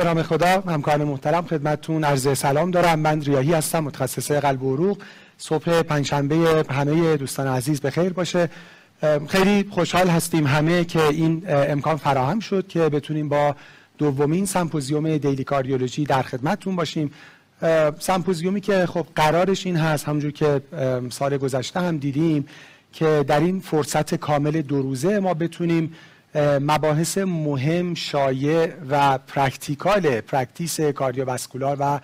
به نام خدا همکاران محترم خدمتتون عرض سلام دارم. من ریاهی هستم متخصص قلب و عروق. صبح پنجشنبه همه دوستان عزیز به خیر باشه خیلی خوشحال هستیم همه که این امکان فراهم شد که بتونیم با دومین سمپوزیوم دیلی کاردیولوژی در خدمتتون باشیم. سمپوزیومی که خب قرارش این هست همونجور که سال گذشته هم دیدیم که در این فرصت کامل دو روزه ما بتونیم مباحث مهم شایع و practical practice cardiovascular و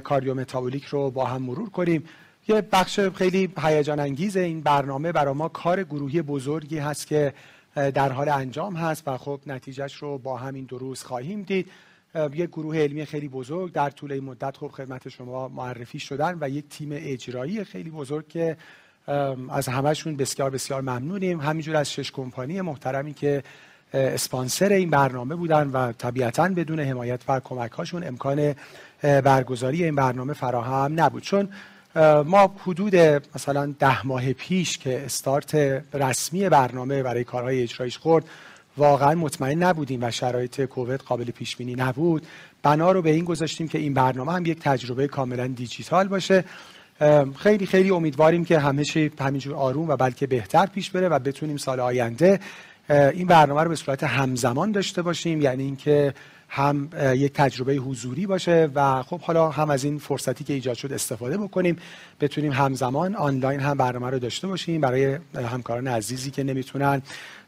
cardiometabolic رو با هم مرور کنیم. یه بخش خیلی هیجان انگیز این برنامه برای ما کار گروهی بزرگی هست که در حال انجام هست و خب نتیجهش رو با همین دو روز خواهیم دید. یک گروه علمی خیلی بزرگ در طول این مدت خب خدمت شما معرفی شدن و یک تیم اجرایی خیلی بزرگ که از همهشون بسیار بسیار ممنونیم. همینجور از شش کمپانی محترمی که اسپانسر این برنامه بودن و طبیعتا بدون حمایت و کمک هاشون امکان برگزاری این برنامه فراهم نبود. چون ما حدود مثلا ده ماه پیش که استارت رسمی برنامه برای کارهای اجرایش خورد واقعا مطمئن نبودیم و شرایط کووید قابل پیش بینی نبود. بنا رو به این گذاشتیم که این برنامه هم یک تجربه کاملا دیجیتال باشه. خیلی خیلی امیدواریم که همه چی همینجور آروم و بلکه بهتر پیش بره و بتونیم سال آینده این برنامه رو به صورت همزمان داشته باشیم. یعنی اینکه هم یک تجربه حضوری باشه و خب حالا هم از این فرصتی که ایجاد شد استفاده بکنیم بتونیم همزمان آنلاین هم برنامه رو داشته باشیم برای همکاران عزیزی که نمی‌تونن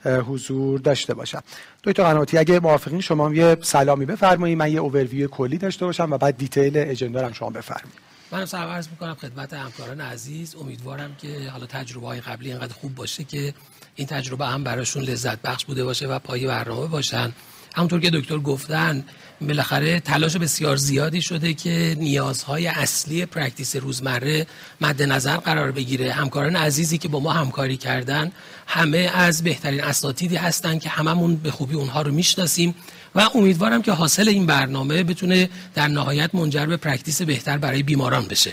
حضور داشته باشن. دکتر قناتی اگه موافقین شما یه سلامی بفرمایید. من یه اوورویو کلی داشته باشم و بعد دیتیل اجندا رو شما بفرمایید. من سلام عرض می‌کنم خدمت همکاران عزیز. امیدوارم که حالا تجربه های قبلی اینقدر خوب باشه که این تجربه هم براشون لذت بخش بوده باشه و پای برنامه باشن. همونطور که دکتر گفتن بالاخره تلاش بسیار زیادی شده که نیازهای اصلی practice روزمره مد نظر قرار بگیره. همکاران عزیزی که با ما همکاری کردن همه از بهترین اساتیدی هستن که هممون به خوبی اونها رو می‌شناسیم. و امیدوارم که حاصل این برنامه بتونه در نهایت منجر به practice بهتر برای بیماران بشه.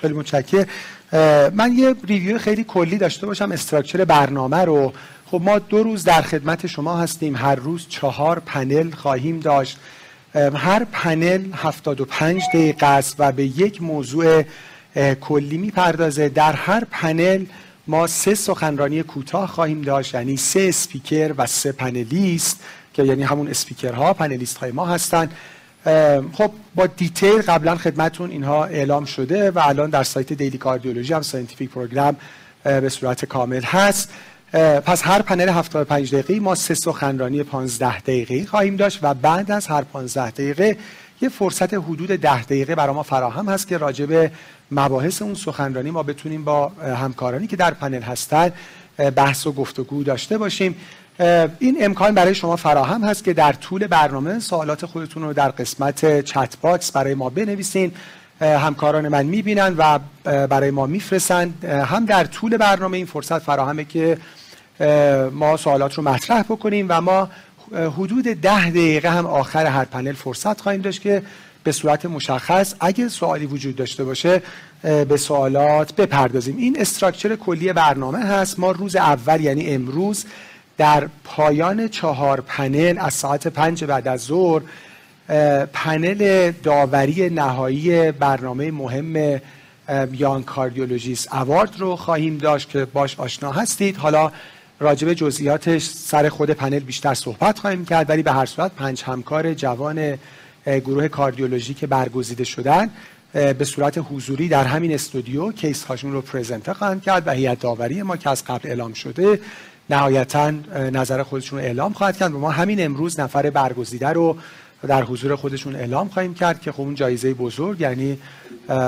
خیلی متشکرم. من یه review خیلی کلی داشته باشم structure برنامه رو. خب ما دو روز در خدمت شما هستیم. هر روز چهار پنل خواهیم داشت. هر پنل 75 دقیقه است و به یک موضوع کلی می‌پردازه. در هر پنل ما سه سخنرانی کوتاه خواهیم داشت یعنی سه اسپیکر و سه panelist. که یعنی همون speaker ها panelist های ما هستن. خب با detail قبلا خدمتون اینها اعلام شده و الان در سایت Daily Cardiology هم scientific program به صورت کامل هست. پس هر پنل 75 دقیقه ما سه سخنرانی 15 دقیقه خواهیم داشت و بعد از هر 15 دقیقه یه فرصت حدود 10 دقیقه برای ما فراهم هست که راجع به مباحث اون سخنرانی ما بتونیم با همکارانی که در پنل هستن بحث و گفتگو داشته باشیم. این امکان برای شما فراهم هست که در طول برنامه سوالات خودتون رو در قسمت chat box برای ما بنویسین همکاران من می‌بینن و برای ما میفرستن. هم در طول برنامه این فرصت فراهمه که ما سوالات رو مطرح بکنیم و ما حدود ده دقیقه هم آخر هر پنل فرصت خواهیم داشت که به صورت مشخص اگه سوالی وجود داشته باشه به سوالات بپردازیم. این استراکچر کلی برنامه هست. ما روز اول یعنی امروز در پایان چهار پنل از ساعت پنج بعد از ظهر پنل داوری نهایی برنامه مهم یان کاردیولوژیست اوارد رو خواهیم داشت که باش آشنا هستید. حالا راجب جزئیاتش سر خود پنل بیشتر صحبت خواهیم کرد ولی به هر صورت پنج همکار جوان گروه کاردیولوژی که برگزیده شدن به صورت حضوری در همین استودیو case هاشون رو present خواهند کرد و هیئت داوری ما که از قبل اعلام شده نهایتا نظر خودشون اعلام خواهد کرد ما همین امروز نفر برگزیده رو در حضور خودشون اعلام خواهیم کرد که خب اون جایزه بزرگ یعنی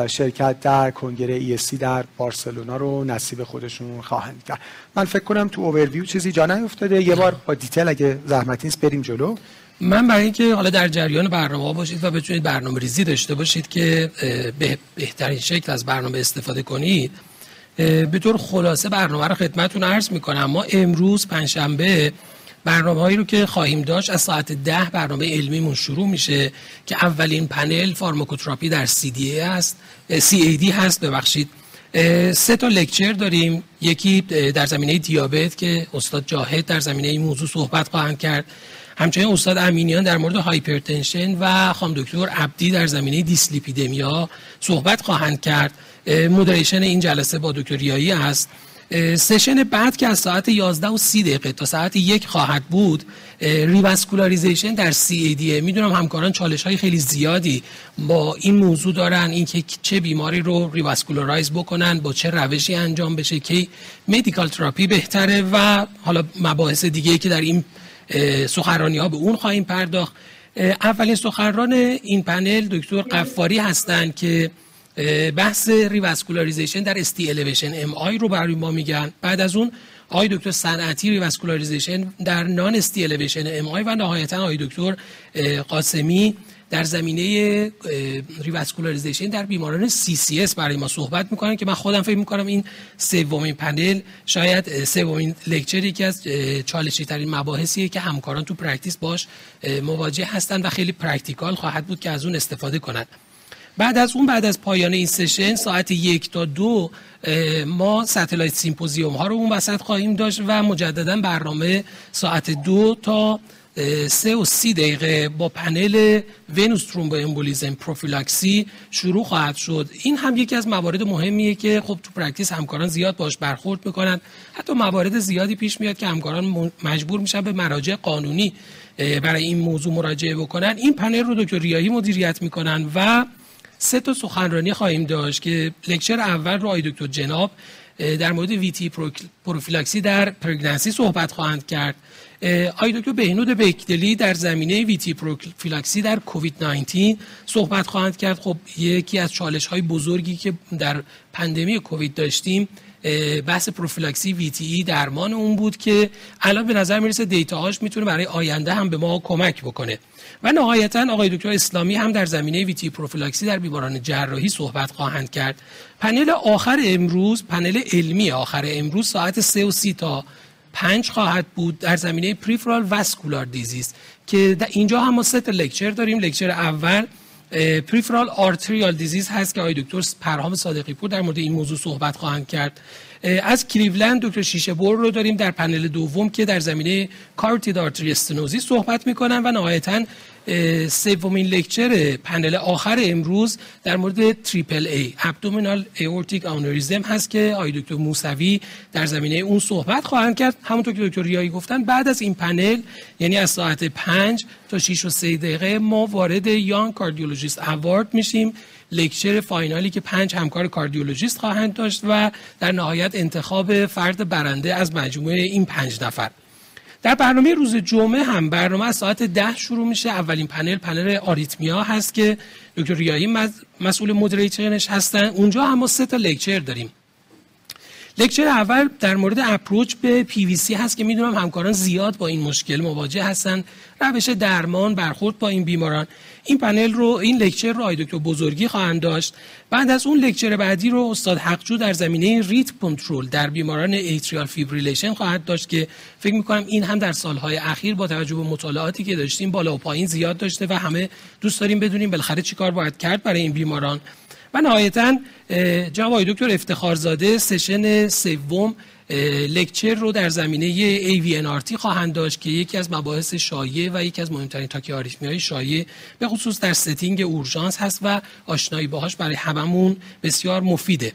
شرکت در کنگره ESC در بارسلونا رو نصیب خودشون خواهند کرد. من فکر کنم تو اوورویو چیزی جا نیفتاده. یه بار با detail اگه زحمت نیست بریم جلو. من برای اینکه حالا در جریان برنامه باشید و بتونید برنامه ریزی داشته باشید که به بهترین شکل از برنامه استفاده کنید به طور خلاصه برنامه رو خدمتتون عرض می‌کنم. ما امروز پنجشنبه برنامه هایی رو که خواهیم داشت از ساعت ده برنامه علمیمون شروع میشه که اولین پنل فارماکوتراپی در CDA هست CAD هست ببخشید. سه تا لکچر داریم. یکی در زمینه دیابت که استاد جاهد در زمینه این موضوع صحبت خواهند کرد. همچنین استاد امینیان در مورد hypertension و خانم دکتر عبدی در زمینه دیسلیپیدمیا صحبت خواهند کرد. moderation این جلسه با دکتر ریایی است session بعد که از ساعت 11 و 30 دقیقه تا ساعت یک خواهد بود revascularization در CAD می‌دونم همکاران چالش های خیلی زیادی با این موضوع دارن اینکه چه بیماری رو revascularize بکنن با چه روشی انجام بشه که medical therapy بهتره و حالا مباحث دیگه که در این سخنرانی ها به اون خواهیم پرداخت. اولین سخنران این پنل دکتر قفاری هستند که بحث revascularization در ST elevation MI رو برای ما میگن. بعد از اون آقای دکتر صنعتی revascularization در non-ST elevation MI و نهایتا آقای دکتر قاسمی در زمینه revascularization در بیماران CCS برای ما صحبت می‌کنن که من خودم فکر می‌کنم این سومین پنل شاید سومین lecture یکی از چالشی ترین مباحثیه که همکاران تو practice باش مواجه هستن و خیلی practical خواهد بود که از اون استفاده کنند بعد از اون بعد از پایان این session ساعت یک تا دو ما satellite symposium ها رو اون وسط خواهیم داشت و مجددا برنامه ساعت دو تا سه و سی دقیقه با پنل venous thromboembolism prophylaxis شروع خواهد شد. این هم یکی از موارد مهمیه که خب تو practice همکاران زیاد باش برخورد می‌کنن. حتی موارد زیادی پیش میاد که همکاران مجبور میشن به مراجع قانونی برای این موضوع مراجعه بکنن. این پنل رو دکتر ریایی مدیریت می‌کنن و سه تا سخنرانی خواهیم داشت که لکچر اول رو آقای دکتر جناب در مورد ویتی پروفیلاکسی در پرگنسی صحبت خواهند کرد. آقای دکتر بهنود بکدلی در زمینه ویتی پروفیلاکسی در کووید 19 صحبت خواهند کرد. خب یکی از چالش های بزرگی که در پاندمی کووید داشتیم بحث prophylaxis VTE درمان اون بود که الان به نظر می‌رسه data هاش می‌تونه برای آینده هم به ما کمک بکنه. و نهایتا آقای دکتر اسلامی هم در زمینه VTE prophylaxis در بیماران جراحی صحبت خواهند کرد. پنل آخر امروز پنل علمی آخر امروز ساعت 3 و 30 تا پنج خواهد بود در زمینه peripheral vascular disease که اینجا هم ما سه lecture داریم. lecture اول peripheral arterial disease هست که آقای دکتر پرهام صادقی پور در مورد این موضوع صحبت خواهند کرد. از کلیولند دکتر شیشه بور رو داریم در پنل دوم که در زمینه carotid artery stenosis صحبت می‌کنن و نهایتا سومین lecture پنل آخر امروز در مورد triple A abdominal aortic aneurysm هست که آقای دکتر موسوی در زمینه اون صحبت خواهند کرد. همونطور که دکتر ریایی گفتن بعد از این پنل یعنی از ساعت 5 تا 6 و 3 دقیقه ما وارد Young Cardiologist Award میشیم. lecture final ی که پنج همکار کاردیولوژیست خواهند داشت و در نهایت انتخاب فرد برنده از مجموعه این پنج نفر. در برنامه روز جمعه هم برنامه از ساعت ده شروع میشه. اولین پنل پنل arrhythmia هست که دکتر ریایی مسئول moderation ش هستن. اونجا هم ما سه تا lecture داریم. lecture اول در مورد approach به پی وی سی هست که می‌دونم همکاران زیاد با این مشکل مواجه هستن. روش درمان برخورد با این بیماران. این پنل رو این lecture رو آقای دکتر بزرگی خواهند داشت. بعد از اون lecture بعدی رو استاد حقجو در زمینه rate control در بیماران atrial fibrillation خواهد داشت که فکر می‌کنم این هم در سالهای اخیر با توجه به مطالعاتی که داشتیم بالا و پایین زیاد داشته و همه دوست داریم بدونیم بالاخره چیکار باید کرد برای این بیماران. و نهایتا جناب دکتر افتخارزاده session سوم lecture رو در زمینه AVNRT خواهند داشت که یکی از مباحث شایع و یکی از مهمترین تاکی‌آریتمی های شایع به خصوص در setting اورژانس هست و آشنایی باهاش برای هممون بسیار مفیده.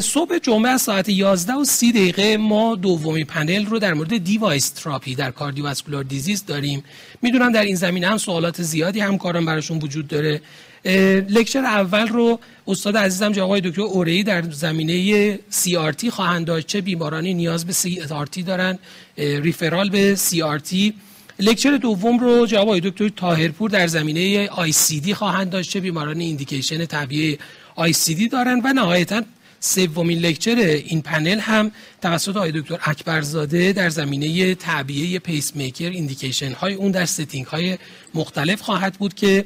صبح جمعه ساعت 11 و 30 دقیقه ما دومین پنل رو در مورد device therapy در cardiovascular disease داریم. می‌دونم در این زمینه هم سوالات زیادی همکاران براشون وجود داره. lecture اول رو استاد عزیزم جناب دکتر اورئی در زمینه CRT خواهند داشت. چه بیمارانی نیاز به CRT دارن؟ referral به CRT lecture دوم رو جناب دکتر تاهرپور در زمینه ICD خواهند داشت. چه بیمارانی indication تعبیه ICD دارن؟ و نهایتا سومین lecture این پنل هم توسط آقای دکتر اکبرزاده در زمینه تعبیه pacemaker indication های اون در setting های مختلف خواهد بود که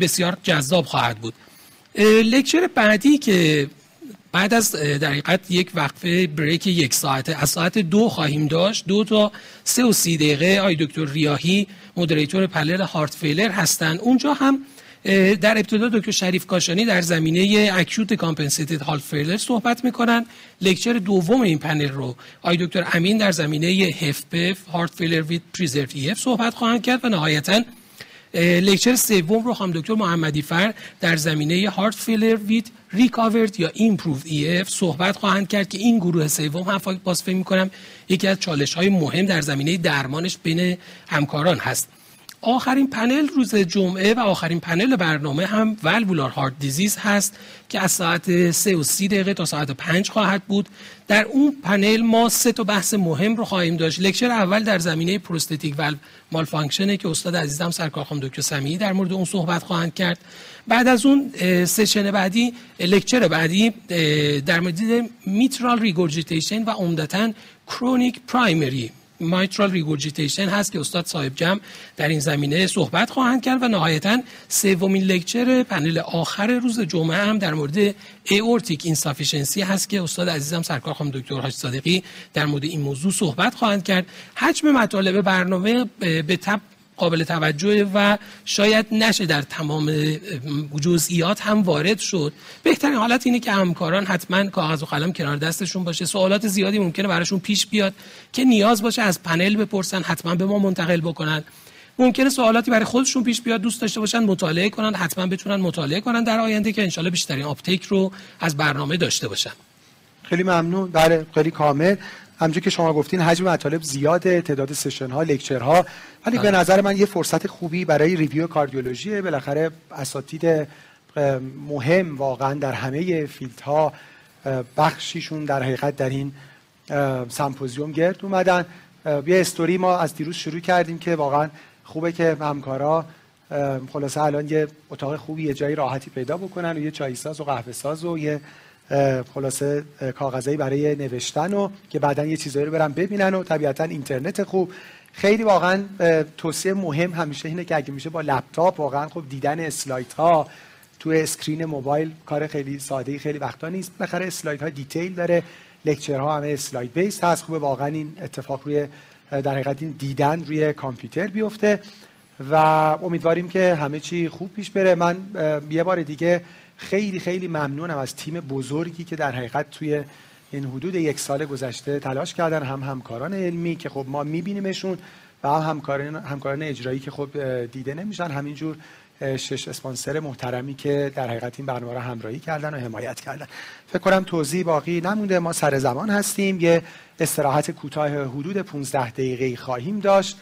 بسیار جذاب خواهد بود. lecture بعدی که بعد از در حقیقت یک وقفه break یک ساعته از ساعت دو خواهیم داشت. دو تا سه و سی دقیقه آقای دکتر ریاهی moderator پنل heart failure هستن. اونجا هم در ابتدا دکتر شریف کاشانی در زمینه acute decompensated heart failure صحبت می‌کنن. lecture دوم این پنل رو آقای دکتر امین در زمینه HFpEF heart failure preserved EF صحبت خواهند کرد و نهایتا lecture سوم رو هم دکتر محمدی فر در زمینه heart failure with recovered یا improved EF صحبت خواهند کرد که این گروه سوم هم باز فکر می‌کنم یکی از چالش های مهم در زمینه درمانش بین همکاران هست. آخرین پنل روز جمعه و آخرین پنل برنامه هم valvular heart disease هست که از ساعت 3 و 30 دقیقه تا ساعت 5 خواهد بود. در اون پنل ما سه تا بحث مهم رو خواهیم داشت. lecture اول در زمینه prosthetic valve malfunction ه که استاد عزیزم سرکار خانم دکتر سمیعی در مورد اون صحبت خواهند کرد. بعد از اون session بعدی lecture بعدی در مورد mitral regurgitation و عمدتا chronic primary mitral regurgitation هست که استاد صاحب جمع در این زمینه صحبت خواهند کرد و نهایتا سومین lecture پنل آخر روز جمعه هم در مورد aortic insufficiency هست که استاد عزیزم سرکار خانم دکتر حاج صادقی در مورد این موضوع صحبت خواهند کرد. حجم مطالب برنامه به طبع قابل توجه و شاید نشه در تمام جزئیات هم وارد شد. بهترین حالت اینه که همکاران حتما کاغذ و قلم کنار دستشون باشه. سوالات زیادی ممکنه براشون پیش بیاد که نیاز باشه از پنل بپرسن حتما به ما منتقل بکنن. ممکنه سوالاتی برای خودشون پیش بیاد دوست داشته باشن مطالعه کنن حتما بتونن مطالعه کنن در آینده که انشالله بیشترین uptake رو از برنامه داشته باشن. خیلی ممنون. بله خیلی کامل. همونجوری که شما گفتین حجم مطالب زیاده تعداد session ها lecture ها ولی به. نظر من یه فرصت خوبی برای review کاردیولوژی بالاخره اساتید مهم واقعا در همه field ها بخشیشون در حقیقت در این سمپوزیوم گرد اومدن یه استوری ما از دیروز شروع کردیم که واقعا خوبه که همکارا خلاصه الان یه اتاق خوبی یه جایی راحتی پیدا بکنن و یه چای ساز و قهوه ساز و یه خلاصه کاغذایی برای نوشتن و که بعدا یه چیزایی رو برن ببینن و طبیعتا اینترنت خوب. خیلی واقعا توصیه مهم همیشه اینه که اگه میشه با لپتاپ واقعا خب دیدن اسلاید ها تو screen موبایل کار خیلی ساده خیلی وقتا نیست. بالاخره اسلاید ها detail داره lecture ها همه slide base هست. خوبه واقعا این اتفاق روی در حقیقت این دیدن روی کامپیوتر بیفته و امیدواریم که همه چی خوب پیش بره. من یه بار دیگه خیلی خیلی ممنونم از تیم بزرگی که در حقیقت توی این حدود یک سال گذشته تلاش کردن. هم همکاران علمی که خب ما میبینیمشون و هم همکاران, همکاران اجرایی که خب دیده نمیشن. همینجور شش اسپانسر محترمی که در حقیقت این برنامه رو همراهی کردن و حمایت کردن. فکر کنم توضیح باقی نمونده. ما سر زمان هستیم. یه استراحت کوتاه حدود 15 دقیقه خواهیم داشت.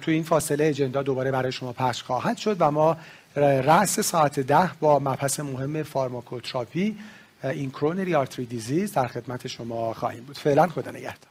تو این فاصله اجندا دوباره برای شما پخش خواهد شد و ما رأس ساعت ده با مبحث مهم فارماکوتراپی این کرونری آرتری دیزیز در خدمت شما خواهیم بود. فعلا خدا نگهدار.